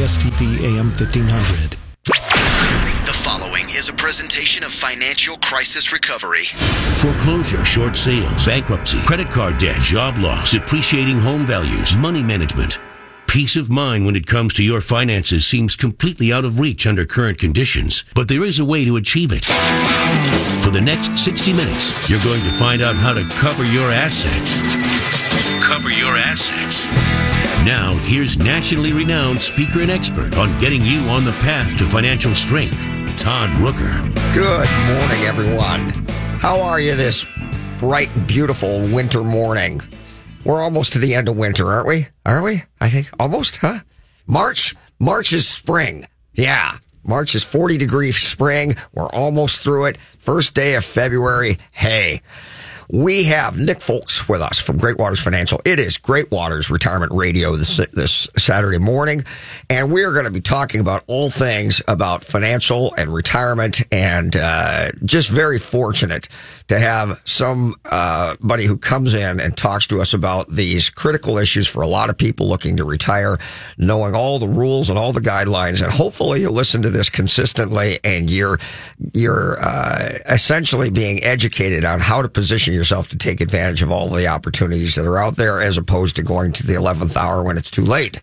STP AM 1500. The following is a presentation of Financial Crisis Recovery. Foreclosure, short sales, bankruptcy, credit card debt, job loss, depreciating home values, money management. Peace of mind when it comes to your finances seems completely out of reach under current conditions, but there is a way to achieve it. For the next 60 minutes, you're going to find out how to cover your assets. Cover your assets. Now, here's nationally renowned speaker and expert on getting you on the path to financial strength, Todd Rooker. Good morning, everyone. How are you this bright, beautiful winter morning? We're almost to the end of winter, aren't we? Are we? I think almost, huh? March, March is spring. Yeah. March is 40 degree spring. We're almost through it. First day of February. Hey. We have Nick Foulkes with us from Great Waters Financial. It is Great Waters Retirement Radio this, this Saturday morning, and we are going to be talking about all things about financial and retirement, and uh, just very fortunate to have somebody who comes in and talks to us about these critical issues for a lot of people looking to retire, knowing all the rules and all the guidelines, and hopefully you listen to this consistently, and you're you're uh, essentially being educated on how to position yourself to take advantage of all the opportunities that are out there as opposed to going to the 11th hour when it's too late.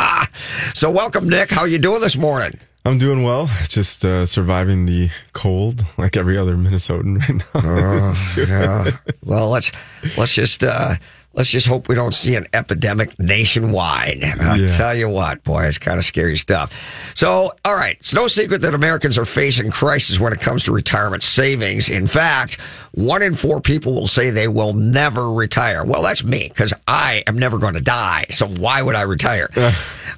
so welcome, Nick. How you doing this morning? I'm doing well. Just uh, surviving the cold, like every other Minnesotan right now. Uh, yeah. Well, let's let's just uh, let's just hope we don't see an epidemic nationwide. I'll yeah. tell you what, boy, it's kind of scary stuff. So, all right, it's no secret that Americans are facing crisis when it comes to retirement savings. In fact, one in four people will say they will never retire. Well, that's me because I am never going to die. So why would I retire?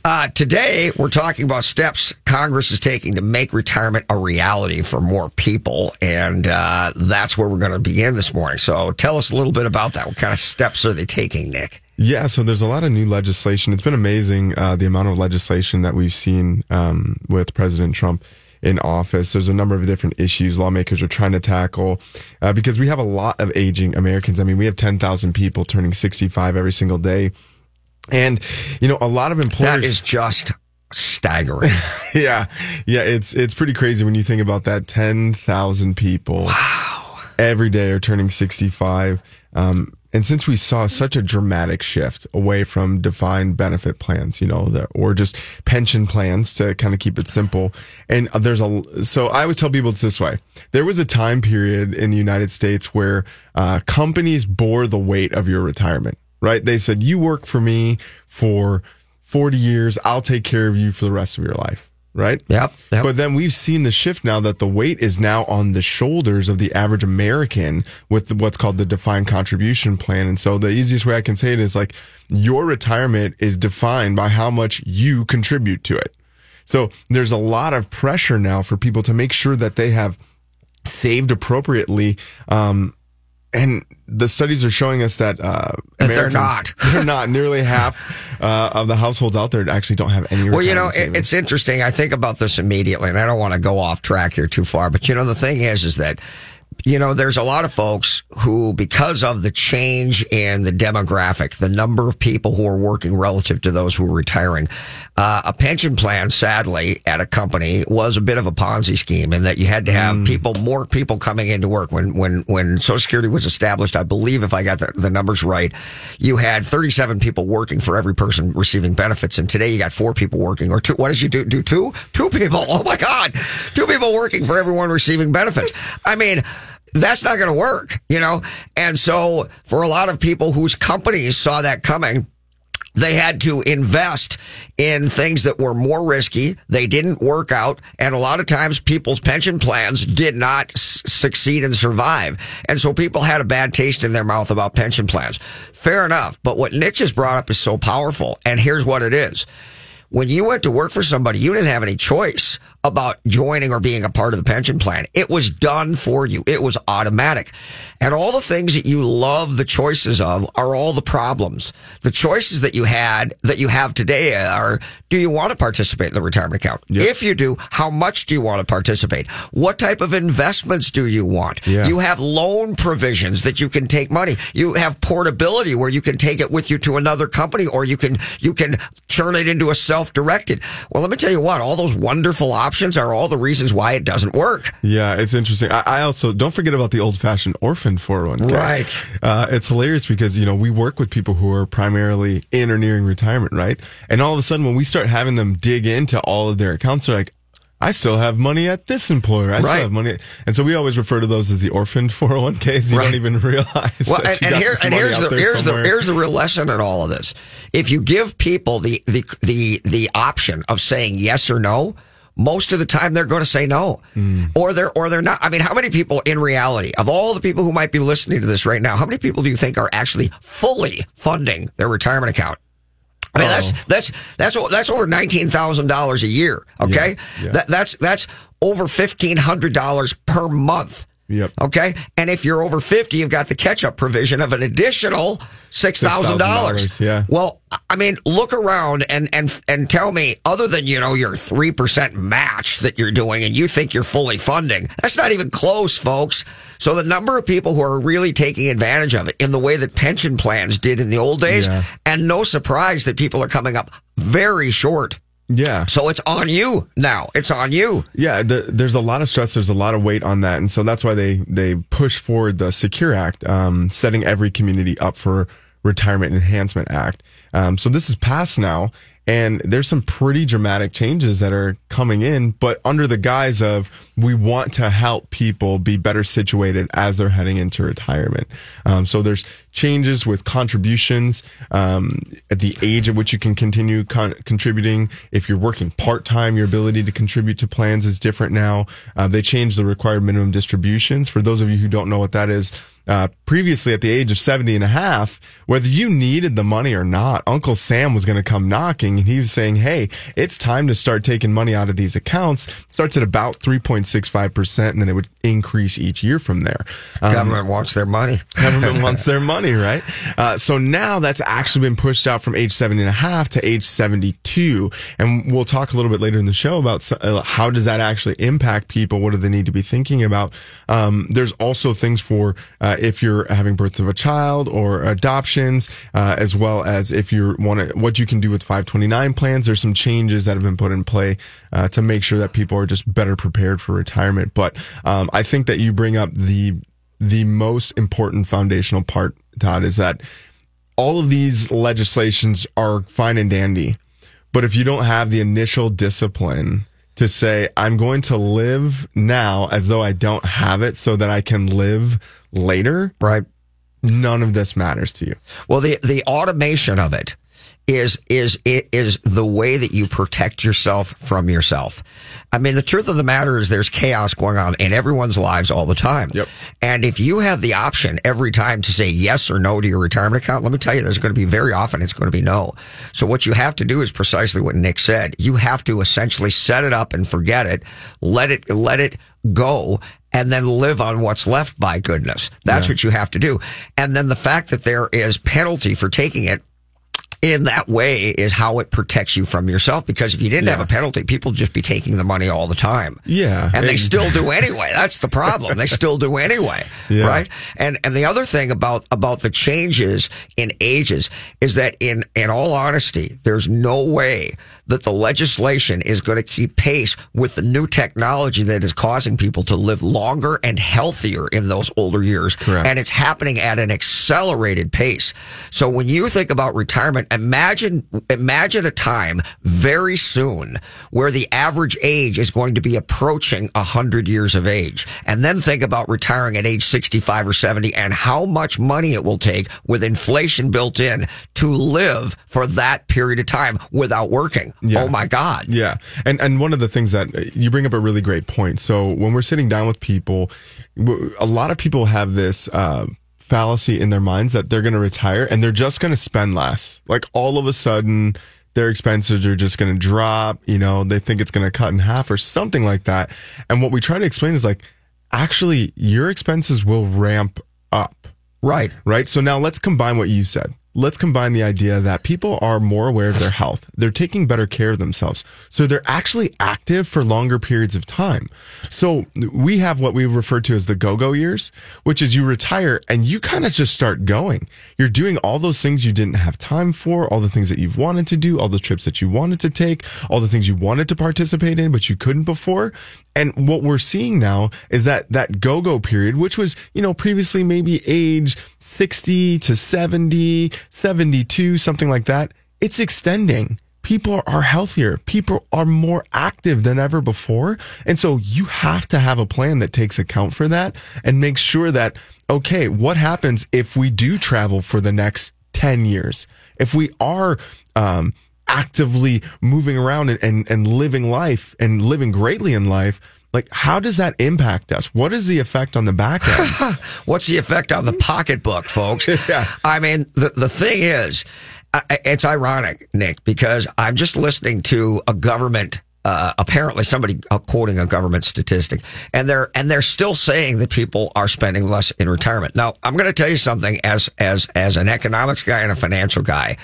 Uh, today, we're talking about steps Congress is taking to make retirement a reality for more people. And uh, that's where we're going to begin this morning. So tell us a little bit about that. What kind of steps are they taking, Nick? Yeah, so there's a lot of new legislation. It's been amazing uh, the amount of legislation that we've seen um, with President Trump in office. There's a number of different issues lawmakers are trying to tackle uh, because we have a lot of aging Americans. I mean, we have 10,000 people turning 65 every single day. And, you know, a lot of employers. That is just staggering. yeah. Yeah. It's, it's pretty crazy when you think about that. 10,000 people. Wow. Every day are turning 65. Um, and since we saw such a dramatic shift away from defined benefit plans, you know, the, or just pension plans to kind of keep it simple. And there's a, so I always tell people it's this way. There was a time period in the United States where uh, companies bore the weight of your retirement right? They said, you work for me for 40 years. I'll take care of you for the rest of your life. Right. Yep, yep. But then we've seen the shift now that the weight is now on the shoulders of the average American with what's called the defined contribution plan. And so the easiest way I can say it is like your retirement is defined by how much you contribute to it. So there's a lot of pressure now for people to make sure that they have saved appropriately um, and the studies are showing us that uh, they're not. they're not. Nearly half uh, of the households out there actually don't have any. Well, you know, savings. it's interesting. I think about this immediately, and I don't want to go off track here too far. But you know, the thing is, is that you know, there's a lot of folks who, because of the change in the demographic, the number of people who are working relative to those who are retiring, uh, a pension plan, sadly, at a company was a bit of a Ponzi scheme in that you had to have mm. people, more people coming into work. When, when, when Social Security was established, I believe if I got the, the numbers right, you had 37 people working for every person receiving benefits. And today you got four people working or two. What did you do? Do two? Two people. Oh my God. Two people working for everyone receiving benefits. I mean, that's not going to work, you know? And so for a lot of people whose companies saw that coming, they had to invest in things that were more risky. They didn't work out. And a lot of times people's pension plans did not s- succeed and survive. And so people had a bad taste in their mouth about pension plans. Fair enough. But what Nick just brought up is so powerful. And here's what it is when you went to work for somebody, you didn't have any choice about joining or being a part of the pension plan. It was done for you. It was automatic. And all the things that you love the choices of are all the problems. The choices that you had that you have today are, do you want to participate in the retirement account? If you do, how much do you want to participate? What type of investments do you want? Yeah. You have loan provisions that you can take money. You have portability where you can take it with you to another company or you can, you can turn it into a self-directed. Well, let me tell you what, all those wonderful options are all the reasons why it doesn't work. Yeah, it's interesting. I, I also don't forget about the old fashioned orphan 401k. Right. Uh, it's hilarious because, you know, we work with people who are primarily in or nearing retirement, right? And all of a sudden, when we start having them dig into all of their accounts, they're like, I still have money at this employer. I still have money. And so we always refer to those as the orphaned 401ks. You Right. don't even realize Well, that and, and here and here's the here's somewhere. the here's the real lesson in all of this. If you give people the the the the option of saying yes or no, most of the time they're going to say no, Hmm. or they're or they're not. I mean, how many people in reality of all the people who might be listening to this right now, how many people do you think are actually fully funding their retirement account? I mean, that's that's that's that's over nineteen thousand dollars a year. Okay, Yeah, yeah. That, that's that's over fifteen hundred dollars per month. Yep. Okay. And if you're over 50, you've got the catch up provision of an additional $6,000. $6,000, yeah. Well, I mean, look around and, and, and tell me, other than, you know, your 3% match that you're doing and you think you're fully funding, that's not even close, folks. So the number of people who are really taking advantage of it in the way that pension plans did in the old days, Yeah. and no surprise that people are coming up very short. Yeah. So it's on you now. It's on you. Yeah, the, there's a lot of stress. There's a lot of weight on that, and so that's why they they push forward the Secure Act, um, setting every community up for Retirement Enhancement Act. Um, so this is passed now, and there's some pretty dramatic changes that are coming in, but under the guise of we want to help people be better situated as they're heading into retirement. Um, so there's changes with contributions um, at the age at which you can continue con- contributing. If you're working part time, your ability to contribute to plans is different now. Uh, they changed the required minimum distributions. For those of you who don't know what that is, uh, previously at the age of 70 and a half, whether you needed the money or not, Uncle Sam was going to come knocking and he was saying, Hey, it's time to start taking money out of these accounts. It starts at about 3.65% and then it would increase each year from there. Um, Government wants their money. Government wants their money, right? Uh, so now that's actually been pushed out from age 70 and a half to age 72. And we'll talk a little bit later in the show about uh, how does that actually impact people? What do they need to be thinking about? Um, there's also things for uh, if you're having birth of a child or adoptions, uh, as well as if you want what you can do with 529 plans. There's some changes that have been put in play uh, to make sure that people are just better prepared for retirement. But um, I think that you bring up the the most important foundational part, Todd, is that all of these legislations are fine and dandy. But if you don't have the initial discipline to say, I'm going to live now as though I don't have it so that I can live later, Right. none of this matters to you. Well, the the automation of it is is it is the way that you protect yourself from yourself. I mean, the truth of the matter is there's chaos going on in everyone's lives all the time. Yep. And if you have the option every time to say yes or no to your retirement account, let me tell you, there's going to be very often it's going to be no. So what you have to do is precisely what Nick said. You have to essentially set it up and forget it, let it let it go and then live on what's left by goodness. That's what you have to do. And then the fact that there is penalty for taking it in that way is how it protects you from yourself. Because if you didn't have a penalty, people would just be taking the money all the time. Yeah. And they still do anyway. That's the problem. They still do anyway. Yeah. Right. And, and the other thing about, about the changes in ages is that in, in all honesty, there's no way that the legislation is going to keep pace with the new technology that is causing people to live longer and healthier in those older years. Correct. And it's happening at an accelerated pace. So when you think about retirement, imagine, imagine a time very soon where the average age is going to be approaching a hundred years of age. And then think about retiring at age 65 or 70 and how much money it will take with inflation built in to live for that period of time without working. Yeah. Oh my God. Yeah. And and one of the things that uh, you bring up a really great point. So when we're sitting down with people, a lot of people have this uh, fallacy in their minds that they're going to retire and they're just going to spend less. Like all of a sudden their expenses are just going to drop. You know, they think it's going to cut in half or something like that. And what we try to explain is like, actually, your expenses will ramp up. Right. Right. So now let's combine what you said. Let's combine the idea that people are more aware of their health. They're taking better care of themselves. So they're actually active for longer periods of time. So we have what we refer to as the go-go years, which is you retire and you kind of just start going. You're doing all those things you didn't have time for, all the things that you've wanted to do, all the trips that you wanted to take, all the things you wanted to participate in, but you couldn't before. And what we're seeing now is that that go-go period, which was, you know, previously maybe age 60 to 70, 72, something like that, it's extending. People are healthier. People are more active than ever before. And so you have to have a plan that takes account for that and makes sure that, okay, what happens if we do travel for the next 10 years? If we are, um, actively moving around and, and, and living life and living greatly in life, like how does that impact us? What is the effect on the back end? What's the effect on the pocketbook, folks? Yeah. I mean, the, the thing is, it's ironic, Nick, because I'm just listening to a government. Uh, apparently, somebody uh, quoting a government statistic, and they're and they're still saying that people are spending less in retirement. Now, I'm going to tell you something as as as an economics guy and a financial guy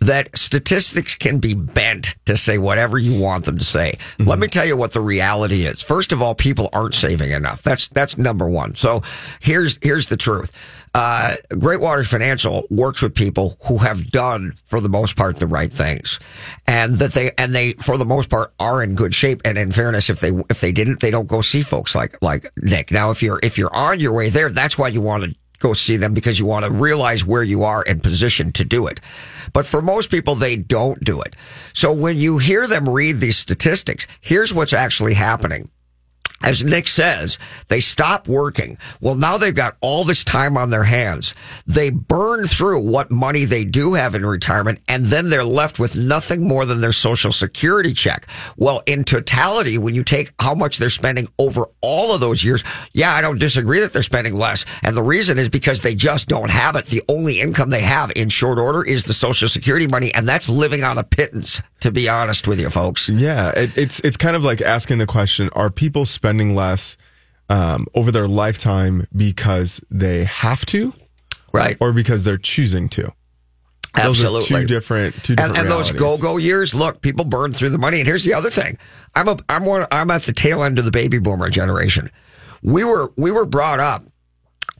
that statistics can be bent to say whatever you want them to say. Let me tell you what the reality is. First of all, people aren't saving enough. That's that's number one. So here's here's the truth. Uh, Great Waters Financial works with people who have done, for the most part, the right things, and that they and they, for the most part, are in good shape. And in fairness, if they if they didn't, they don't go see folks like like Nick. Now, if you're if you're on your way there, that's why you want to go see them because you want to realize where you are and position to do it. But for most people, they don't do it. So when you hear them read these statistics, here's what's actually happening. As Nick says, they stop working. Well, now they've got all this time on their hands. They burn through what money they do have in retirement, and then they're left with nothing more than their social security check. Well, in totality, when you take how much they're spending over all of those years, yeah, I don't disagree that they're spending less. And the reason is because they just don't have it. The only income they have in short order is the social security money, and that's living on a pittance, to be honest with you, folks. Yeah, it, it's it's kind of like asking the question: Are people spending less um, over their lifetime because they have to, Right. or because they're choosing to? Those Absolutely. are two different two and, different and those go-go years look people burn through the money and here's the other thing i'm a i'm one i'm at the tail end of the baby boomer generation we were we were brought up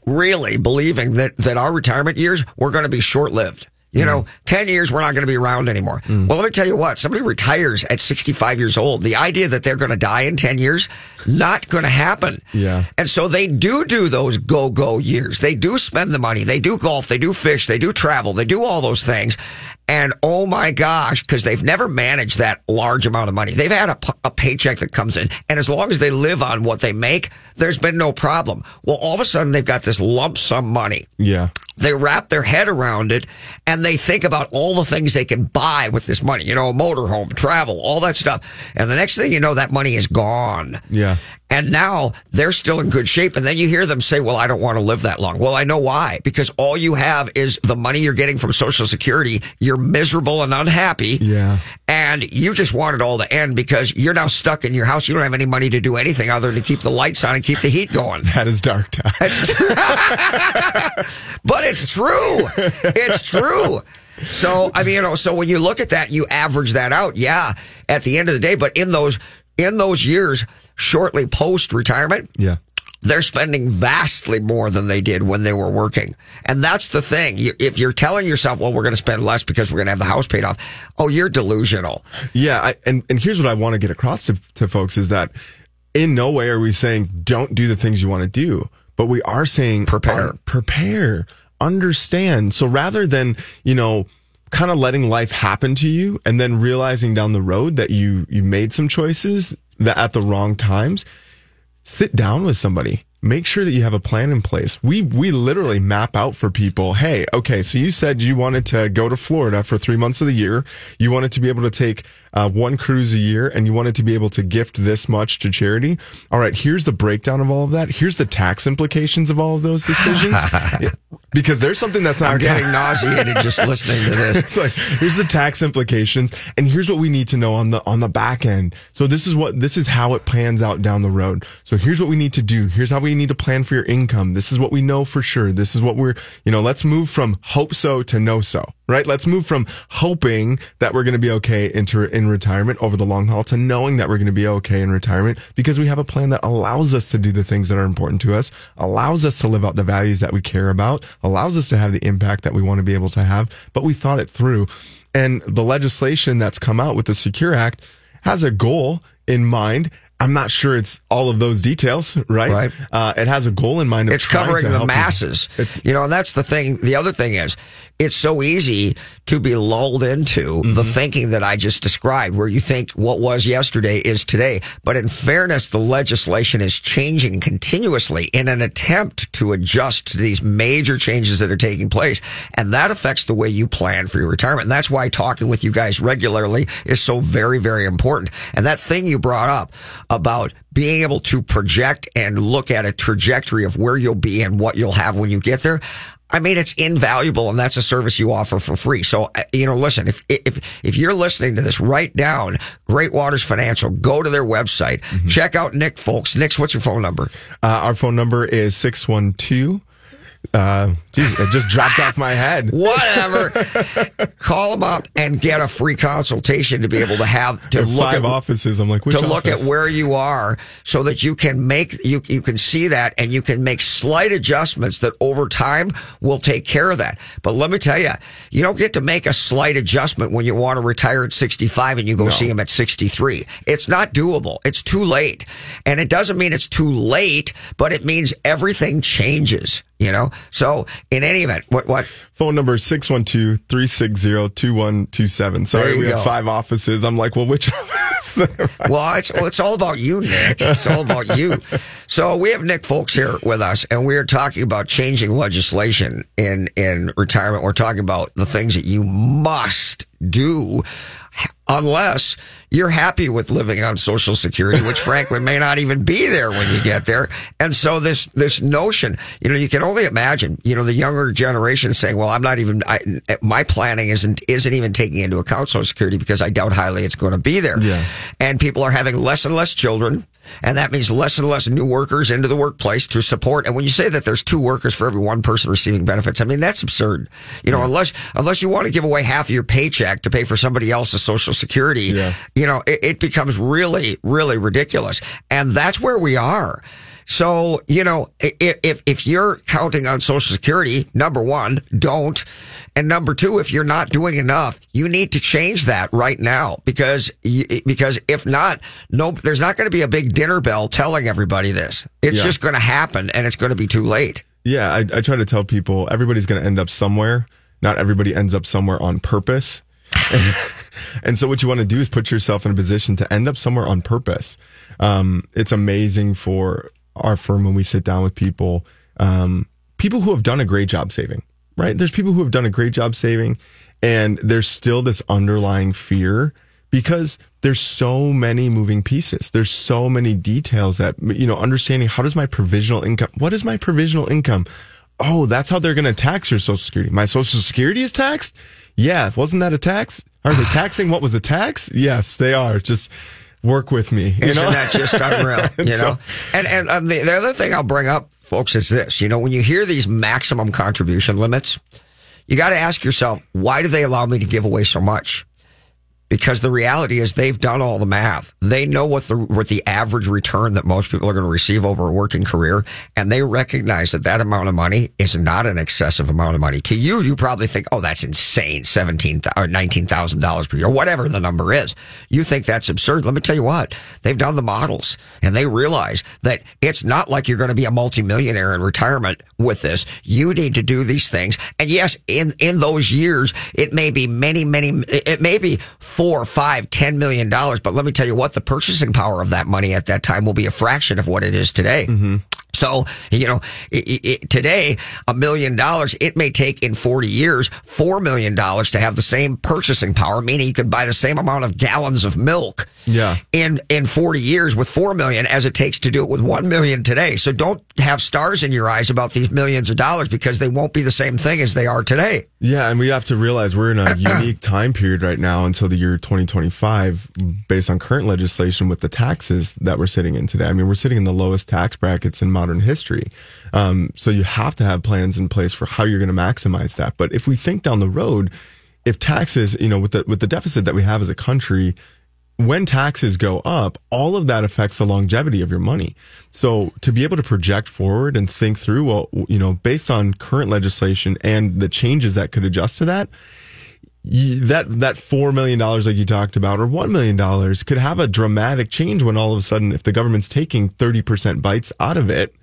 really believing that that our retirement years were going to be short-lived you know, mm. 10 years, we're not going to be around anymore. Mm. Well, let me tell you what, somebody retires at 65 years old. The idea that they're going to die in 10 years, not going to happen. Yeah. And so they do do those go go years. They do spend the money. They do golf. They do fish. They do travel. They do all those things. And oh my gosh, because they've never managed that large amount of money. They've had a, p- a paycheck that comes in. And as long as they live on what they make, there's been no problem. Well, all of a sudden they've got this lump sum money. Yeah, They wrap their head around it and they think about all the things they can buy with this money. You know, a motorhome, travel, all that stuff. And the next thing you know, that money is gone. yeah. And now they're still in good shape. And then you hear them say, well, I don't want to live that long. Well, I know why. Because all you have is the money you're getting from Social Security. You're miserable and unhappy. Yeah. And you just want it all to end because you're now stuck in your house. You don't have any money to do anything other than to keep the lights on and keep the heat going. That is dark time. But it's true. It's true. So I mean, you know, so when you look at that, you average that out. Yeah, at the end of the day, but in those in those years, shortly post retirement, Yeah. they're spending vastly more than they did when they were working. And that's the thing. If you're telling yourself, well, we're going to spend less because we're going to have the house paid off. Oh, you're delusional. Yeah, I, and and here's what I want to get across to, to folks is that in no way are we saying don't do the things you want to do, but we are saying Prepare. prepare, understand. So rather than you know kind of letting life happen to you and then realizing down the road that you you made some choices that at the wrong times, sit down with somebody. Make sure that you have a plan in place. We we literally map out for people hey okay so you said you wanted to go to florida for three months of the year. You wanted to be able to take uh, one cruise a year and you wanted to be able to gift this much to charity. All right, here's the breakdown of all of that. Here's the tax implications of all of those decisions. Yeah, because there's something that's not I'm getting nauseated just listening to this. it's like here's the tax implications and here's what we need to know on the on the back end so this is what this is how it plans out down the road so here's what we need to do here's how we need to plan for your income this is what we know for sure this is what we're you know let's move from hope so to know so right let's move from hoping that we're going to be okay into in retirement over the long haul to knowing that we're going to be okay in retirement because we have a plan that allows us to do the things that are important to us allows us to live out the values that we care about allows us to have the impact that we want to be able to have but we thought it through and the legislation that's come out with the secure act has a goal in mind I'm not sure it's all of those details, right? Right. Uh, it has a goal in mind. Of It's covering the masses. You know, and that's the thing. The other thing is, it's so easy to be lulled into the Mm-hmm. thinking that I just described, where you think what was yesterday is today. But in fairness, the legislation is changing continuously in an attempt to adjust to these major changes that are taking place. And that affects the way you plan for your retirement. And that's why talking with you guys regularly is so very, very important. And that thing you brought up about being able to project and look at a trajectory of where you'll be and what you'll have when you get there. I mean, it's invaluable, and that's a service you offer for free. So, uh, you know, listen, if if if you're listening to this, write down Great Waters Financial. Go to their website, check out Nick, folks. Nick, what's your phone number? Uh, our phone number is 612. Uh, geez, it just dropped off my head. Whatever. Call them up and get a free consultation to be able to have to look at offices. I'm like, to look at where you are so that you can make you you can see that and you can make slight adjustments that over time will take care of that. But let me tell you, you don't get to make a slight adjustment when you want to retire at 65 and you go see him at 63. It's not doable. It's too late. And it doesn't mean it's too late, but it means everything changes, you know? So in any event, what what Phone number 612-360-2127. Sorry, we go. have five offices. I'm like, well, which office? Well, it's well, it's all about you, Nick. It's all about you. So we have Nick Foulkes here with us, and we are talking about changing legislation in in retirement. We're talking about the things that you must do. Unless you're happy with living on Social Security, which frankly may not even be there when you get there. And so this, this notion, you know, you can only imagine, you know, the younger generation saying, well, I'm not even, I, my planning isn't, isn't even taking into account Social Security because I doubt highly it's going to be there. Yeah. And people are having less and less children. And that means less and less new workers into the workplace to support. And when you say that there's two workers for every one person receiving benefits, I mean, that's absurd. You know, unless, unless you want to give away half of your paycheck to pay for somebody else's social security, Yeah. you know, it, it becomes really, really ridiculous. And that's where we are. So, you know, if, if you're counting on social security, number one, don't. And number two, if you're not doing enough, you need to change that right now because, because if not, no, there's not going to be a big dinner bell telling everybody this. It's Yeah. just going to happen and it's going to be too late. Yeah, I, I try to tell people everybody's going to end up somewhere. Not everybody ends up somewhere on purpose. and so what you want to do is put yourself in a position to end up somewhere on purpose. Um, it's amazing for our firm when we sit down with people, um, people who have done a great job saving, right? There's people who have done a great job saving and there's still this underlying fear because there's so many moving pieces. There's so many details that, you know, understanding how does my provisional income, what is my provisional income? Oh, that's how they're going to tax your social security. My social security is taxed? Yeah. Wasn't that a tax? Are they taxing what was a tax? Yes, they are. Just work with me. You Isn't know? that just unreal? You so- know, and and um, the, the other thing I'll bring up, folks, is this: you know, when you hear these maximum contribution limits, you got to ask yourself, why do they allow me to give away so much? Because the reality is they've done all the math. They know what the what the average return that most people are going to receive over a working career, and they recognize that that amount of money is not an excessive amount of money. To you, you probably think, "Oh, that's insane, seventeen or nineteen thousand dollars per year, whatever the number is." You think that's absurd. Let me tell you what they've done the models, and they realize that it's not like you're going to be a multimillionaire in retirement with this. You need to do these things, and yes, in in those years, it may be many, many. It may be four, five, ten million dollars. But let me tell you what, the purchasing power of that money at that time will be a fraction of what it is today. Mm-hmm. So, you know, it, it, today, a million dollars, it may take in 40 years, $4 million to have the same purchasing power, meaning you could buy the same amount of gallons of milk Yeah. in, in 40 years with 4 million as it takes to do it with 1 million today. So don't have stars in your eyes about these millions of dollars because they won't be the same thing as they are today. Yeah, and we have to realize we're in a unique time period right now until the year 2025, based on current legislation with the taxes that we're sitting in today. I mean, we're sitting in the lowest tax brackets in modern history. Um, so you have to have plans in place for how you're going to maximize that. But if we think down the road, if taxes, you know, with the with the deficit that we have as a country, when taxes go up, all of that affects the longevity of your money. So to be able to project forward and think through, well, you know, based on current legislation and the changes that could adjust to that, that that four million dollars like you talked about or one million dollars could have a dramatic change when all of a sudden if the government's taking 30% bites out of it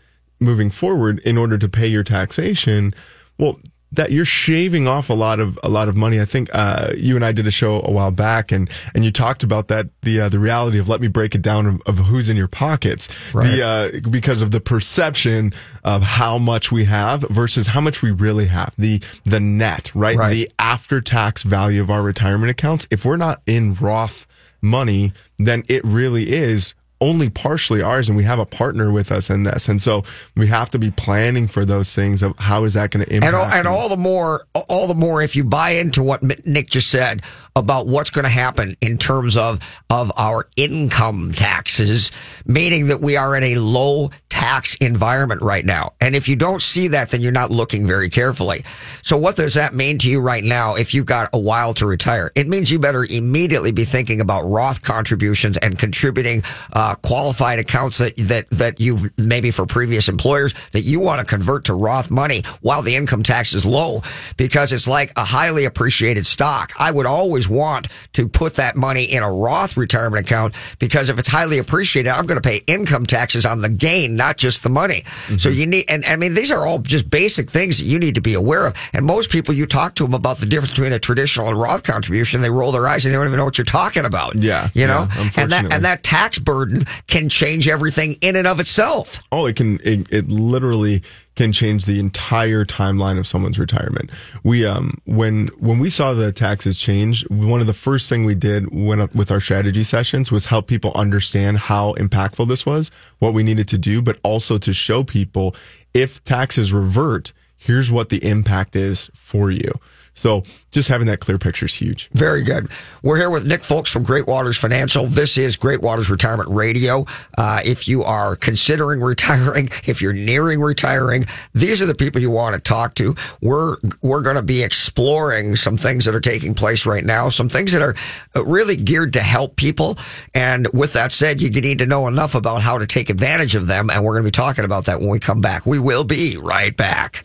moving forward in order to pay your taxation well that you're shaving off a lot of a lot of money. I think uh, you and I did a show a while back, and and you talked about that the uh, the reality of let me break it down of, of who's in your pockets, Right. the uh, because of the perception of how much we have versus how much we really have, the the net, right, Right. the after tax value of our retirement accounts. If we're not in Roth money, then it really is only partially ours and we have a partner with us in this. And so we have to be planning for those things of how is that going to impact And all, and all the more, all the more, if you buy into what Nick just said about what's going to happen in terms of of our income taxes, meaning that we are in a low tax environment right now. And if you don't see that, then you're not looking very carefully. So what does that mean to you right now? If you've got a while to retire, it means you better immediately be thinking about Roth contributions and contributing uh, qualified accounts that that that you maybe for previous employers that you want to convert to Roth money while the income tax is low because it's like a highly appreciated stock. I would always want to put that money in a Roth retirement account because if it's highly appreciated, I'm going to pay income taxes on the gain, not just the money. Mm-hmm. So you need, and I mean, these are all just basic things that you need to be aware of. And most people, you talk to them about the difference between a traditional and Roth contribution, they roll their eyes and they don't even know what you're talking about. Yeah, You know, yeah, and that, and that tax burden can change everything in and of itself. Oh, it can. It, it literally can change the entire timeline of someone's retirement. We um when when we saw the taxes change, one of the first thing we did when with our strategy sessions was help people understand how impactful this was, what we needed to do, but also to show people if taxes revert, here's what the impact is for you. So just having that clear picture is huge. Very good. We're here with Nick Foulkes from Great Waters Financial. This is Great Waters Retirement Radio. Uh, if you are considering retiring, if you're nearing retiring, these are the people you want to talk to. We're we're going to be exploring some things that are taking place right now, some things that are uh, really geared to help people. And with that said, you need to know enough about how to take advantage of them. And we're going to be talking about that when we come back. We will be right back.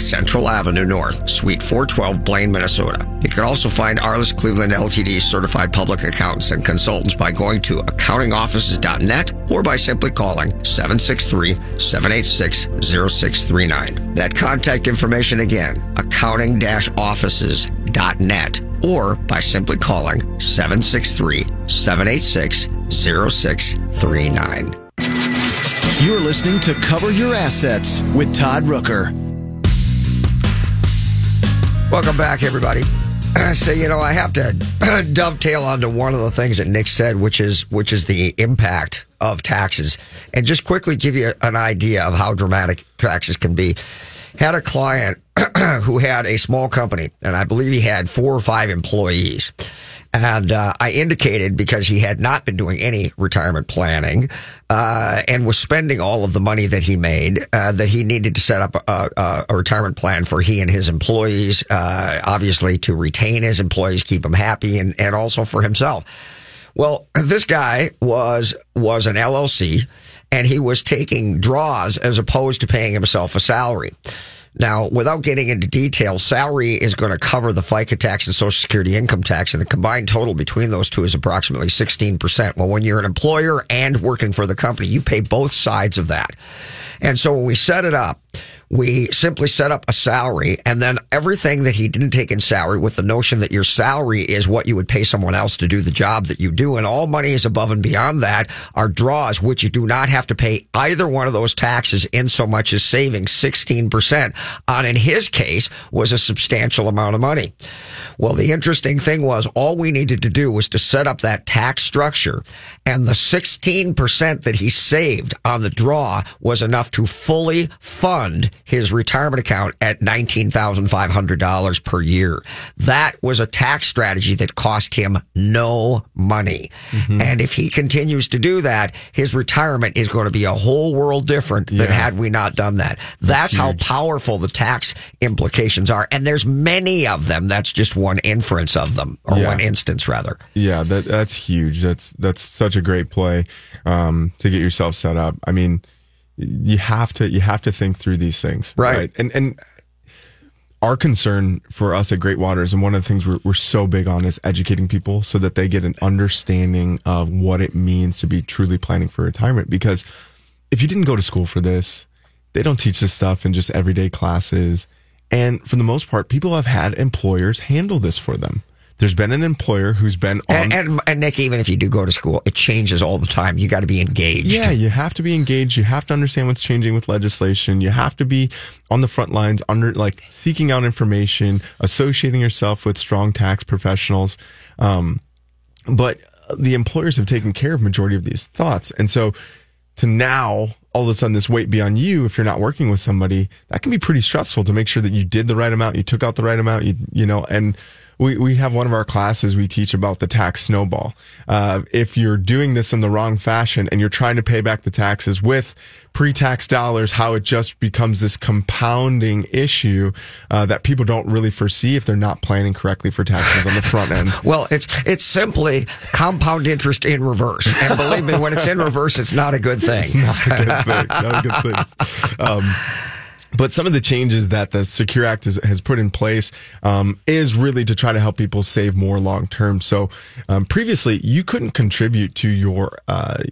Central Avenue North, Suite 412, Blaine, Minnesota. You can also find Arliss Cleveland LTD certified public accountants and consultants by going to accountingoffices.net or by simply calling 763-786-0639. That contact information again, accounting-offices.net or by simply calling 763-786-0639. You're listening to Cover Your Assets with Todd Rooker. Welcome back, everybody. So you know, I have to dovetail onto one of the things that Nick said, which is which is the impact of taxes, and just quickly give you an idea of how dramatic taxes can be. Had a client who had a small company, and I believe he had four or five employees. And uh, I indicated because he had not been doing any retirement planning uh, and was spending all of the money that he made uh, that he needed to set up a, a, a, retirement plan for he and his employees, uh, obviously to retain his employees, keep them happy, and, and also for himself. Well, this guy was was an LLC, and he was taking draws as opposed to paying himself a salary. Now, without getting into detail, salary is going to cover the FICA tax and Social Security income tax, and the combined total between those two is approximately 16%. Well, when you're an employer and working for the company, you pay both sides of that. And so when we set it up, we simply set up a salary and then everything that he didn't take in salary with the notion that your salary is what you would pay someone else to do the job that you do. And all money is above and beyond that are draws, which you do not have to pay either one of those taxes in so much as saving 16% on, in his case, was a substantial amount of money. Well, the interesting thing was all we needed to do was to set up that tax structure and the 16% that he saved on the draw was enough to fully fund his retirement account at $19,500 per year. That was a tax strategy that cost him no money. Mm-hmm. And if he continues to do that, his retirement is going to be a whole world different than Yeah. had we not done that. That's, how powerful the tax implications are. And there's many of them. That's just one inference of them, or Yeah. one instance rather. Yeah, that that's huge. That's that's such a great play um, to get yourself set up. I mean, you have to you have to think through these things, Right. And and our concern for us at Great Waters, and one of the things we're, we're so big on is educating people so that they get an understanding of what it means to be truly planning for retirement. Because if you didn't go to school for this, they don't teach this stuff in just everyday classes. And for the most part, people have had employers handle this for them. There's been an employer who's been on And, and, and Nick, even if you do go to school, it changes all the time. You got to be engaged. Yeah, you have to be engaged. You have to understand what's changing with legislation. You have to be on the front lines, under like seeking out information, associating yourself with strong tax professionals. Um, but the employers have taken care of majority of these thoughts, and so to now all of a sudden this weight be on you if you're not working with somebody that can be pretty stressful to make sure that you did the right amount you took out the right amount you you know and we, we have one of our classes we teach about the tax snowball uh, if you're doing this in the wrong fashion and you're trying to pay back the taxes with pre-tax dollars how it just becomes this compounding issue uh, that people don't really foresee if they're not planning correctly for taxes on the front end Well, it's it's simply compound interest in reverse, and believe me, when it's in reverse, it's not a good thing. not a good thing. Not a good thing. Um, but some of the changes that the Secure Act has, has put in place um, is really to try to help people save more long term. So um, previously, you couldn't contribute to your uh,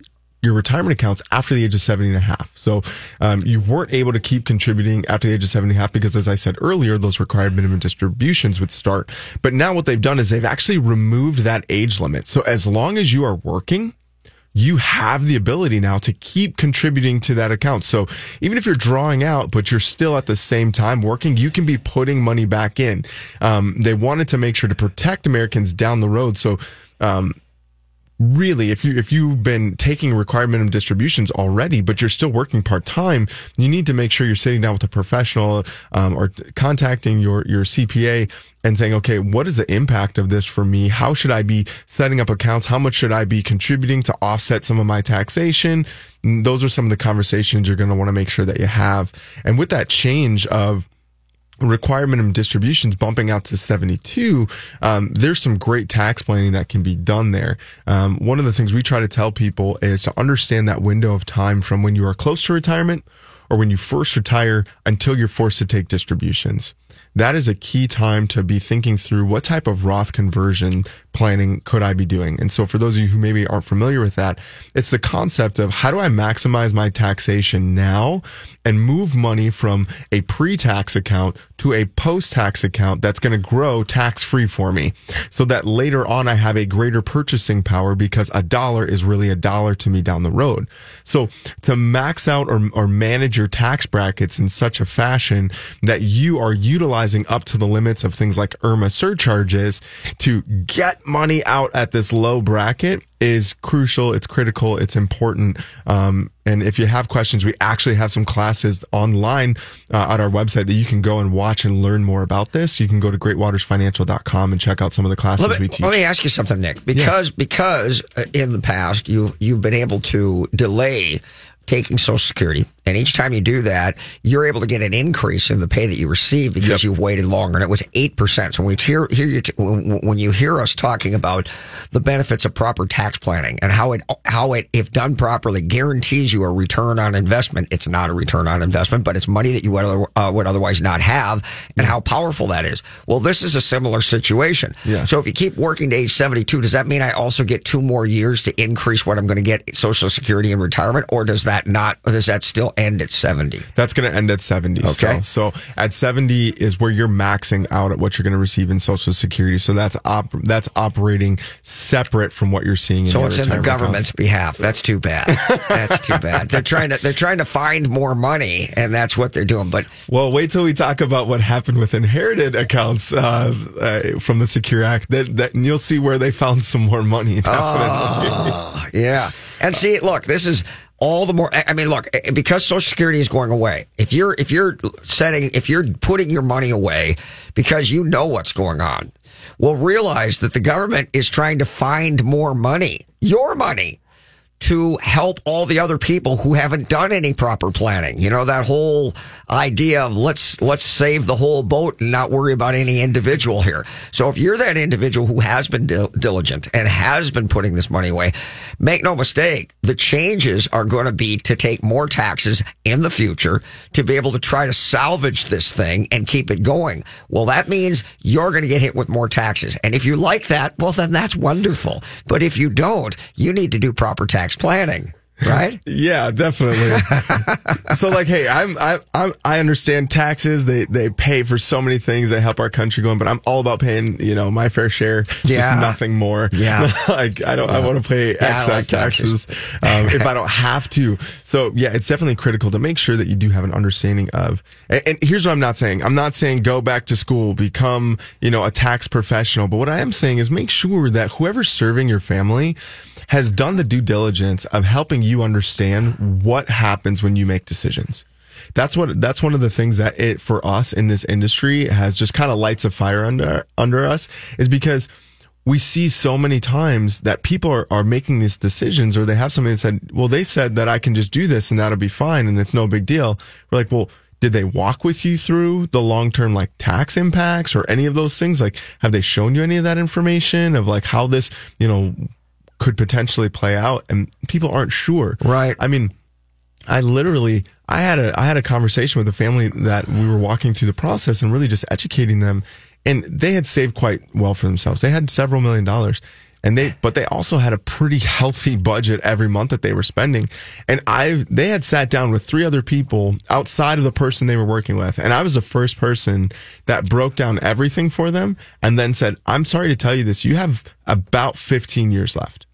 your retirement accounts after the age of 70 and a half. So um, you weren't able to keep contributing after the age of 70 and a half because, as I said earlier, those required minimum distributions would start. But now what they've done is they've actually removed that age limit. So as long as you are working, you have the ability now to keep contributing to that account. So even if you're drawing out, but you're still at the same time working, you can be putting money back in. Um, they wanted to make sure to protect Americans down the road. So, um, really if you if you've been taking required minimum distributions already but you're still working part-time you need to make sure you're sitting down with a professional um, or t- contacting your your cpa and saying okay what is the impact of this for me? How should i be setting up accounts? How much should i be contributing to offset some of my taxation? And those are some of the conversations you're going to want to make sure that you have. And with that change of required minimum distributions bumping out to 72 um, there's some great tax planning that can be done there um, one of the things we try to tell people is to understand that window of time from when you are close to retirement or when you first retire until you're forced to take distributions that is a key time to be thinking through what type of Roth conversion planning could I be doing. And so for those of you who maybe aren't familiar with that, it's the concept of how do I maximize my taxation now and move money from a pre-tax account to a post-tax account that's going to grow tax free for me so that later on I have a greater purchasing power because a dollar is really a dollar to me down the road. So to max out or, or manage your tax brackets in such a fashion that you are utilizing up to the limits of things like IRMAA surcharges to get money out at this low bracket is crucial. It's critical. It's important. Um, and if you have questions, we actually have some classes online uh, at our website that you can go and watch and learn more about this. You can go to greatwatersfinancial.com and check out some of the classes Let me, we teach. let me ask you something, Nick. Because because uh, in the past you've you've been able to delay taking Social Security, and each time you do that, you're able to get an increase in the pay that you receive because you've waited longer, and it was eight percent. So when we hear, hear you t- when when you hear us talking about the benefits of proper tax planning and how it how it if done properly guarantees you a return on investment, it's not a return on investment, but it's money that you would, other- uh, would otherwise not have, and how powerful that is. Well, this is a similar situation. Yeah. So if you keep working to age 72, does that mean I also get two more years to increase what I'm going to get Social Security in retirement? Or does that not, does that still end at 70? That's going to end at 70. Okay. still. So at 70 is where you're maxing out at what you're going to receive in Social Security. So that's op- that's operating separate from what you're seeing in So it's in the government's behalf. That's too bad. That's too bad. They're trying to, they're trying to find more money and that's what they're doing. But Well, wait till we talk about what happened with inherited accounts uh, uh, from the Secure Act. That, that and you'll see where they found some more money. Definitely. Oh, yeah. And see, look, this is all the more. I mean, look, because Social Security is going away. If you're if you're setting if you're putting your money away because you know what's going on, will realize that the government is trying to find more money, your money, to help all the other people who haven't done any proper planning. You know, that whole idea of let's, let's save the whole boat and not worry about any individual here. So if you're that individual who has been dil- diligent and has been putting this money away, make no mistake, the changes are going to be to take more taxes in the future to be able to try to salvage this thing and keep it going. Well, that means you're going to get hit with more taxes. And if you like that, well, then that's wonderful. But if you don't, you need to do proper tax planning. Right? Yeah, definitely. so like, hey, I'm, I, I'm, I understand taxes. They, they pay for so many things. They help our country going, but I'm all about paying, you know, my fair share. Yeah. Just nothing more. Yeah. like, I don't, I want to pay I excess like taxes. taxes, um, if I don't have to. So yeah, it's definitely critical to make sure that you do have an understanding of, and, and here's what I'm not saying. I'm not saying go back to school, become, you know, a tax professional. But what I am saying is make sure that whoever's serving your family, has done the due diligence of helping you understand what happens when you make decisions. That's what that's one of the things that it for us in this industry has just kind of lights a fire under under us is because we see so many times that people are, are making these decisions or they have something that said, well, they said that I can just do this and that'll be fine and it's no big deal. We're like, well, did they walk with you through the long term like tax impacts or any of those things? Like, have they shown you any of that information of like how this, you know, could potentially play out? And people aren't sure. Right. I mean, I literally I had a I had a conversation with a family that we were walking through the process and really just educating them and they had saved quite well for themselves. They had several million dollars and they but they also had a pretty healthy budget every month that they were spending. And I they had sat down with three other people outside of the person they were working with and I was the first person that broke down everything for them and then said, "I'm sorry to tell you this. You have about 15 years left."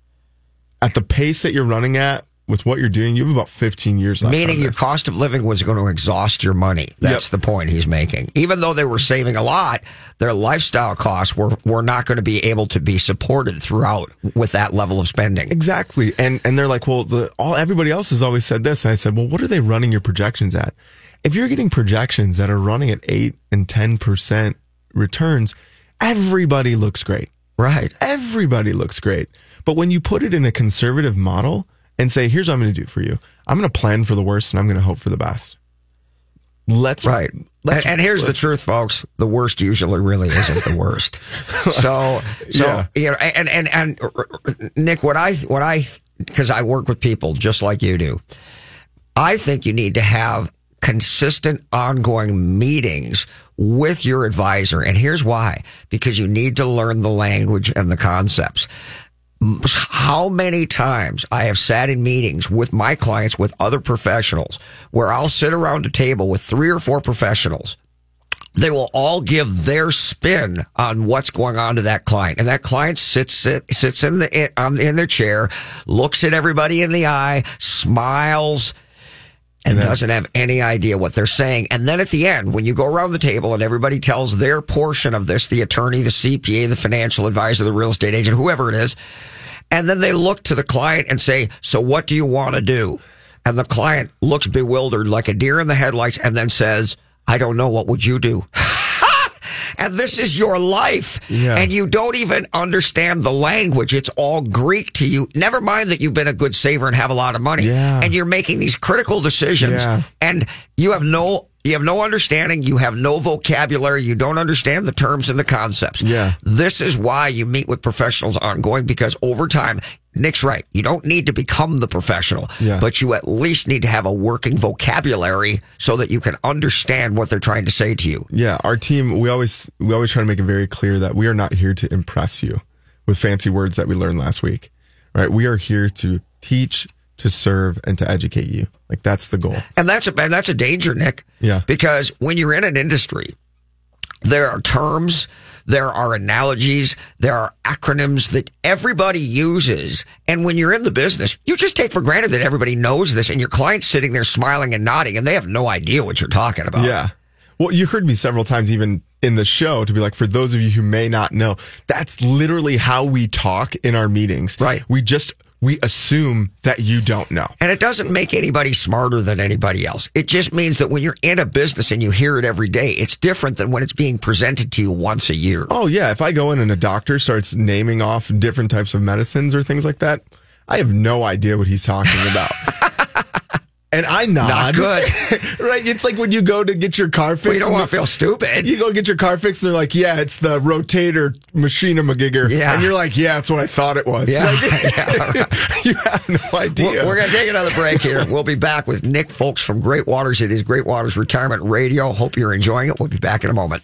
At the pace that you're running at with what you're doing, you have about 15 years left. Meaning your cost of living was going to exhaust your money. That's Yep. the point he's making. Even though they were saving a lot, their lifestyle costs were, were not going to be able to be supported throughout with that level of spending. Exactly. And and they're like, well, the all everybody else has always said this. And I said, well, what are they running your projections at? If you're getting projections that are running at eight and ten percent returns, everybody looks great. Right. Everybody looks great. But when you put it in a conservative model and say, here's what I'm going to do for you. I'm going to plan for the worst and I'm going to hope for the best. Let's Right. And, Let's, and here's the truth, folks. The worst usually really isn't the worst. So, so, Yeah. you know, and, and, and Nick, what I, what I, cause I work with people just like you do. I think you need to have consistent ongoing meetings with your advisor. And here's why. Because you need to learn the language and the concepts. How many times I have sat in meetings with my clients, with other professionals, where I'll sit around a table with three or four professionals they will all give their spin on what's going on to that client. And that client sits sits in the in, in their chair, looks at everybody in the eye, smiles, and doesn't have any idea what they're saying. And then at the end, when you go around the table and everybody tells their portion of this, the attorney, the CPA, the financial advisor, the real estate agent, whoever it is, and then they look to the client and say, "So what do you want to do?" And the client looks bewildered like a deer in the headlights and then says, I don't know. What would you do? and this is your life. Yeah. And you don't even understand the language. It's all Greek to you. Never mind that you've been a good saver and have a lot of money. Yeah. And you're making these critical decisions Yeah. and you have no you have no understanding, you have no vocabulary, you don't understand the terms and the concepts. Yeah. This is why you meet with professionals ongoing because over time, Nick's right. You don't need to become the professional, Yeah. but you at least need to have a working vocabulary so that you can understand what they're trying to say to you. Yeah, our team we always we always try to make it very clear that we are not here to impress you with fancy words that we learned last week. Right? We are here to teach, to serve and to educate you. Like that's the goal. And that's a and that's a danger, Nick. Yeah. Because when you're in an industry, there are terms, there are analogies, there are acronyms that everybody uses. And when you're in the business, you just take for granted that everybody knows this and your client's sitting there smiling and nodding and they have no idea what you're talking about. Yeah. Well, you heard me several times even in the show to be like, for those of you who may not know, that's literally how we talk in our meetings. Right. We just, we assume that you don't know. And it doesn't make anybody smarter than anybody else. It just means that when you're in a business and you hear it every day, it's different than when it's being presented to you once a year. Oh yeah, if I go in and a doctor starts naming off different types of medicines or things like that, I have no idea what he's talking about. and I nod. Not good. right? It's like when you go to get your car fixed. We don't want to feel stupid. You go get your car fixed, and they're like, "Yeah, it's the rotator machine magigger," Yeah. and you're like, "Yeah, that's what I thought it was." Yeah. Like, Yeah, right. you have no idea. We're, we're going to take another break here. We'll be back with Nick Foulkes from Great Waters. It is Great Waters Retirement Radio. Hope you're enjoying it. We'll be back in a moment.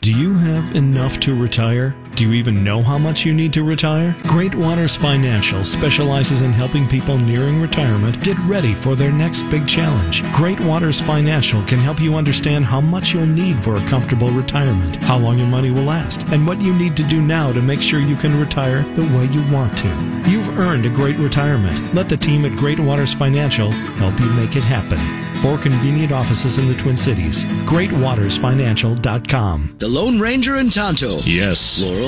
Do you have enough to retire? Do you even know how much you need to retire? Great Waters Financial specializes in helping people nearing retirement get ready for their next big challenge. Great Waters Financial can help you understand how much you'll need for a comfortable retirement, how long your money will last, and what you need to do now to make sure you can retire the way you want to. You've earned a great retirement. Let the team at Great Waters Financial help you make it happen. Four convenient offices in the Twin Cities. GreatWatersFinancial.com. The Lone Ranger and Tonto. Yes. Laurel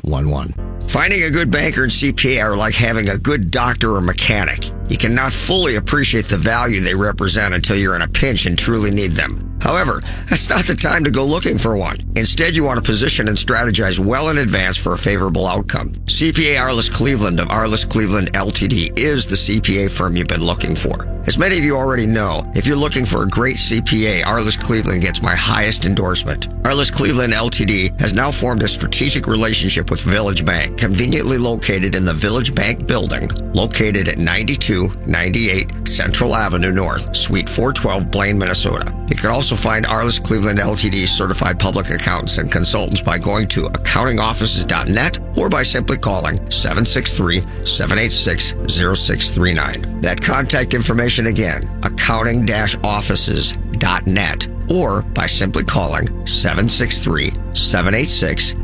651-227-2711. Finding a good banker and CPA are like having a good doctor or mechanic. You cannot fully appreciate the value they represent until you're in a pinch and truly need them. However, that's not the time to go looking for one. Instead, you want to position and strategize well in advance for a favorable outcome. CPA Arliss Cleveland of Arliss Cleveland LTD is the CPA firm you've been looking for. As many of you already know, if you're looking for a great CPA, Arliss Cleveland gets my highest endorsement. Arliss Cleveland LTD has now formed a strategic relationship with Village Bank, conveniently located in the Village Bank building, located at 9298 Central Avenue North, Suite 412, Blaine, Minnesota. You can also find Arliss Cleveland LTD certified public accountants and consultants by going to accountingoffices.net or by simply calling 763-786-0639. That contact information again, accounting-offices.net or by simply calling 786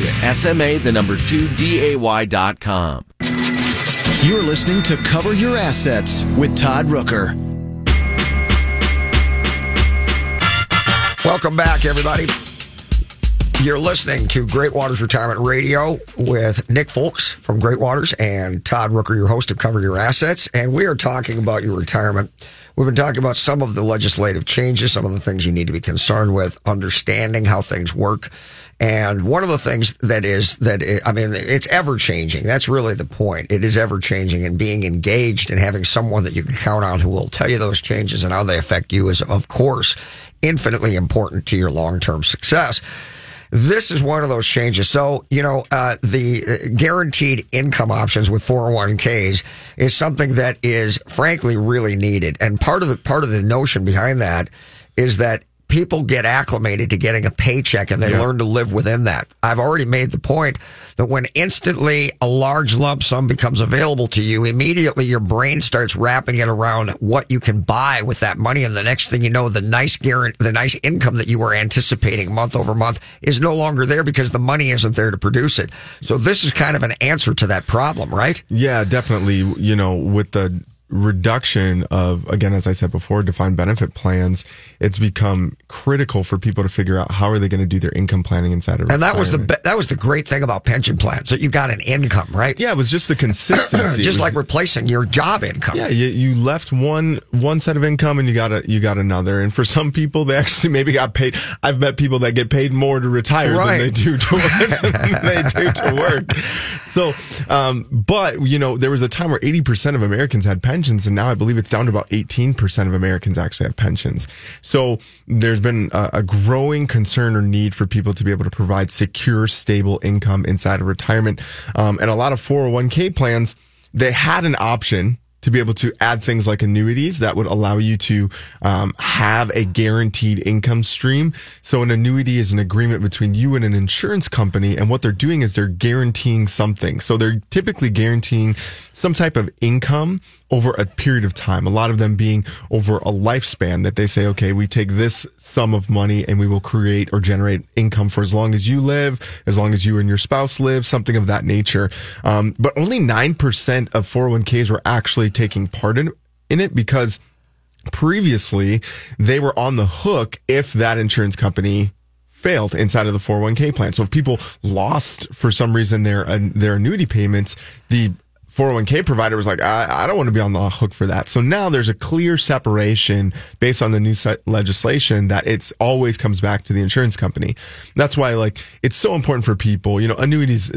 to SMA the number 2 DAY.com. You're listening to Cover Your Assets with Todd Rooker. Welcome back, everybody. You're listening to Great Waters Retirement Radio with Nick Foulkes from Great Waters and Todd Rooker, your host of Cover Your Assets. And we are talking about your retirement. We've been talking about some of the legislative changes, some of the things you need to be concerned with, understanding how things work. And one of the things that is that it, I mean, it's ever changing. That's really the point. It is ever changing, and being engaged and having someone that you can count on who will tell you those changes and how they affect you is, of course, infinitely important to your long term success. This is one of those changes. So, you know, uh, the uh, guaranteed income options with 401ks is something that is frankly really needed. And part of the, part of the notion behind that is that people get acclimated to getting a paycheck and they Yeah. learn to live within that. I've already made the point that when instantly a large lump sum becomes available to you, immediately your brain starts wrapping it around what you can buy with that money. And the next thing you know, the nice guarantee, the nice income that you were anticipating month over month is no longer there because the money isn't there to produce it. So this is kind of an answer to that problem, right? Yeah, definitely. You know, with the reduction of, again, as I said before, defined benefit plans, it's become critical for people to figure out how are they going to do their income planning inside of And that was the be- that was the great thing about pension plans that you got an income, right? Yeah, it was just the consistency. Just was- like replacing your job income. Yeah, you, you left one one set of income and you got a you got another. And for some people, they actually maybe got paid. I've met people that get paid more to retire Right. than they do to than they do to work. So, um, but you know, there was a time where eighty percent of Americans had pensions, and now I believe it's down to about eighteen percent of Americans actually have pensions. So there's been a, a growing concern or need for people to be able to provide secure, stable income inside of retirement. Um, and a lot of four hundred one k plans they had an option to be able to add things like annuities that would allow you to um, have a guaranteed income stream. So an annuity is an agreement between you and an insurance company, and what they're doing is they're guaranteeing something. So they're typically guaranteeing some type of income over a period of time. A lot of them being over a lifespan that they say, okay, we take this sum of money and we will create or generate income for as long as you live, as long as you and your spouse live, something of that nature. Um, but only 9% of 401ks were actually taking part in, in it because previously they were on the hook if that insurance company failed inside of the 401k plan. So if people lost for some reason their uh, their annuity payments, the 401k provider was like, I, I don't want to be on the hook for that. So now there's a clear separation based on the new legislation that it's always comes back to the insurance company. That's why like it's so important for people, you know, annuities,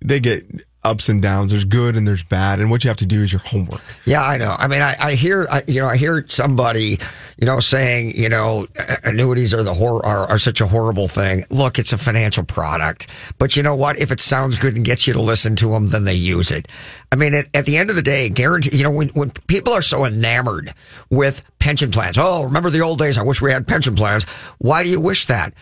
they get ups and downs. There's good and there's bad. And what you have to do is your homework. Yeah, I know. I mean, I, I hear, I, you know, I hear somebody, you know, saying, you know, annuities are the hor- are, are such a horrible thing. Look, it's a financial product, but you know what? If it sounds good and gets you to listen to them, then they use it. I mean, at, at the end of the day, guarantee, you know, when, when people are so enamored with pension plans, oh, remember the old days? I wish we had pension plans. Why do you wish that?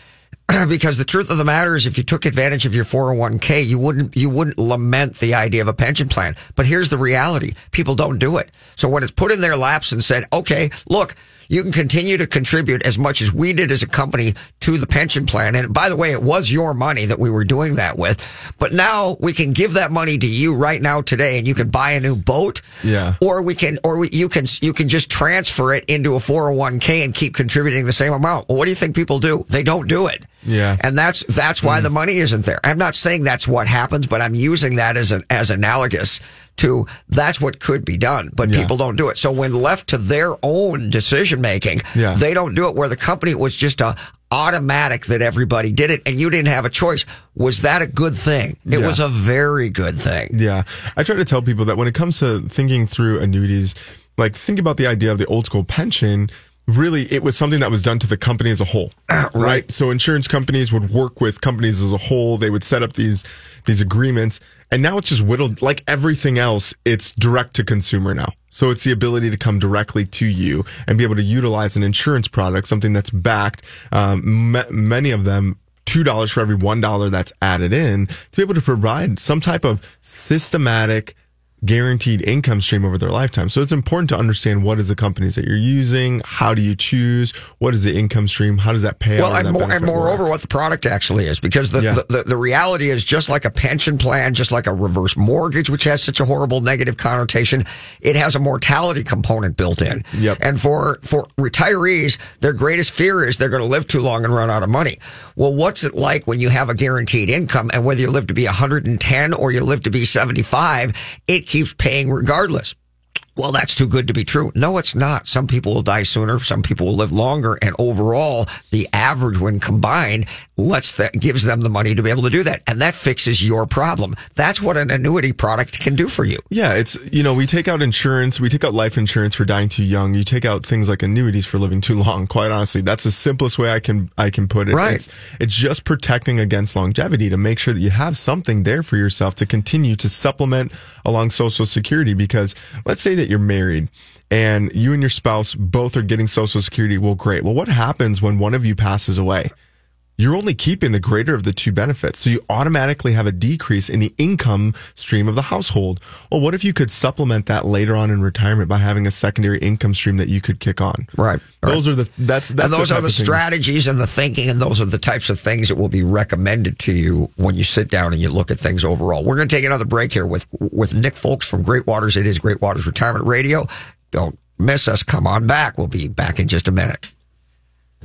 because the truth of the matter is if you took advantage of your 401k you wouldn't you wouldn't lament the idea of a pension plan. But here's the reality. People don't do it. So when it's put in their laps and said okay look you can continue to contribute as much as we did as a company to the pension plan and by the way it was your money that we were doing that with but now we can give that money to you right now today and you can buy a new boat. Yeah. or we can or we, you can you can just transfer it into a 401k and keep contributing the same amount. Well, what do you think people do? They don't do it Yeah. and that's that's why the money isn't there. I'm not saying that's what happens, but I'm using that as an as analogous to that's what could be done, but Yeah. people don't do it. So when left to their own decision making, Yeah. they don't do it. Where the company was just a automatic that everybody did it, and you didn't have a choice. Was that a good thing? It Yeah. was a very good thing. Yeah. I try to tell people that when it comes to thinking through annuities, like think about the idea of the old school pension really it was something that was done to the company as a whole. right. So insurance companies would work with companies as a whole. They would set up these these agreements. And now it's just whittled like everything else, it's direct to consumer now. So it's the ability to come directly to you and be able to utilize an insurance product, something that's backed. Um, m- many of them two dollars for every one dollar that's added in to be able to provide some type of systematic guaranteed income stream over their lifetime. So it's important to understand what is the companies that you're using, how do you choose, what is the income stream, how does that pay well, out? and, more, and moreover, what the product actually is, because the, Yeah. the, the, the reality is just like a pension plan, just like a reverse mortgage, which has such a horrible negative connotation, it has a mortality component built in. Yep. And for, for retirees, their greatest fear is they're going to live too long and run out of money. Well, what's it like when you have a guaranteed income and whether you live to be 110 or you live to be 75, it keeps paying regardless. Well, that's too good to be true. No, it's not. Some people will die sooner. Some people will live longer. And overall, the average when combined lets that, gives them the money to be able to do that. And that fixes your problem. That's what an annuity product can do for you. Yeah, it's you know we take out insurance, we take out life insurance for dying too young. You take out things like annuities for living too long. Quite honestly, that's the simplest way I can I can put it. Right. It's, it's just protecting against longevity to make sure that you have something there for yourself to continue to supplement along Social Security. Because let's say that you're married and you and your spouse both are getting Social Security. Well, great. Well, what happens when one of you passes away? You're only keeping the greater of the two benefits. So you automatically have a decrease in the income stream of the household. Well, what if you could supplement that later on in retirement by having a secondary income stream that you could kick on? Right. Those are the that's that's and those the are the strategies and the thinking, and those are the types of things that will be recommended to you when you sit down and you look at things overall. We're going to take another break here with with Nick Foulkes from Great Waters. It is Great Waters Retirement Radio. Don't miss us. Come on back. We'll be back in just a minute.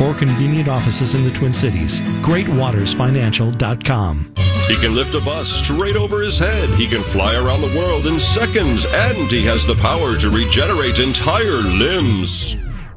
Or convenient offices in the Twin Cities. GreatWatersFinancial.com. He can lift a bus straight over his head. He can fly around the world in seconds, and he has the power to regenerate entire limbs.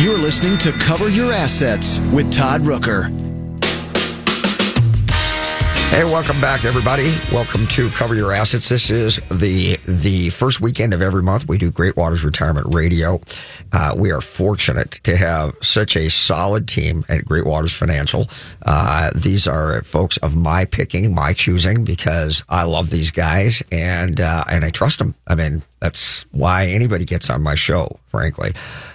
You're listening to Cover Your Assets with Todd Rooker. Hey, welcome back, everybody. Welcome to Cover Your Assets. This is the the first weekend of every month. We do Great Waters Retirement Radio. Uh, we are fortunate to have such a solid team at Great Waters Financial. Uh, these are folks of my picking, my choosing, because I love these guys and uh, and I trust them. I mean, that's why anybody gets on my show, frankly.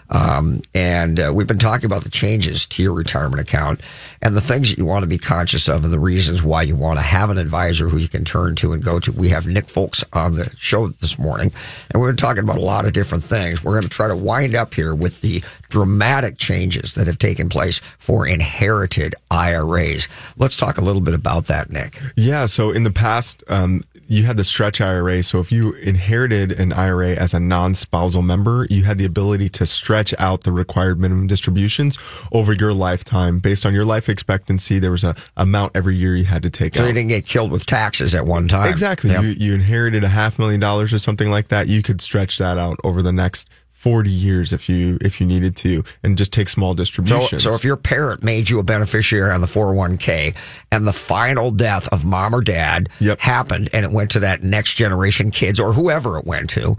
Um, and uh, we've been talking about the changes to your retirement account and the things that you want to be conscious of and the reasons why you want to have an advisor who you can turn to and go to. We have Nick Foulkes on the show this morning, and we've been talking about a lot of different things. We're going to try to wind up here with the dramatic changes that have taken place for inherited IRAs. Let's talk a little bit about that, Nick. Yeah. So in the past, um, you had the stretch IRA. So if you inherited an IRA as a non-spousal member, you had the ability to stretch out the required minimum distributions over your lifetime based on your life expectancy. There was a amount every year you had to take So out. So you didn't get killed with taxes at one time. Exactly. Yep. You, you inherited a half million dollars or something like that. You could stretch that out over the next 40 years if you if you needed to and just take small distributions. so if your parent made you a beneficiary on the 401k and the final death of mom or dad happened and it went to that next generation kids or whoever it went to,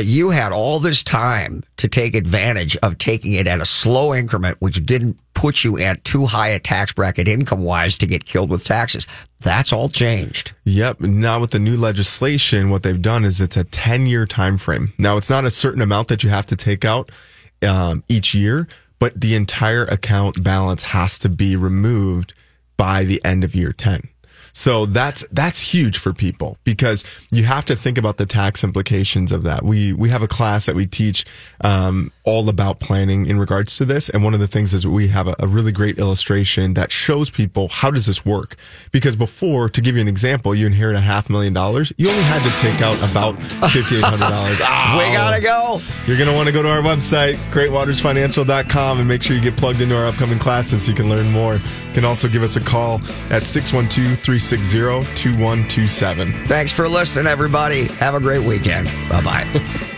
you had all this time to take advantage of taking it at a slow increment, which didn't put you at too high a tax bracket income wise to get killed with taxes. That's all changed. Yep. Now with the new legislation, what they've done is it's a 10 year time frame. Now it's not a certain amount that you have to take out um, each year, but the entire account balance has to be removed by the end of year 10. So that's that's huge for people because you have to think about the tax implications of that. We we have a class that we teach um, all about planning in regards to this, and one of the things is we have a, a really great illustration that shows people how does this work. Because before, to give you an example, you inherit a half million dollars, you only had to take out about fifty eight hundred dollars. We gotta go. You're going to want to go to our website, greatwatersfinancial.com, and make sure you get plugged into our upcoming classes so you can learn more. You can also give us a call at 612 360 2127. Thanks for listening, everybody. Have a great weekend. Bye bye.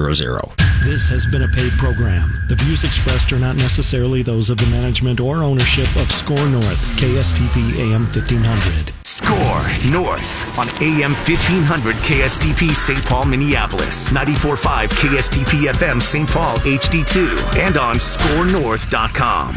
This has been a paid program. The views expressed are not necessarily those of the management or ownership of Score North, KSTP AM 1500. Score North on AM 1500 KSTP St. Paul, Minneapolis, 94.5 KSTP FM St. Paul HD2, and on scorenorth.com.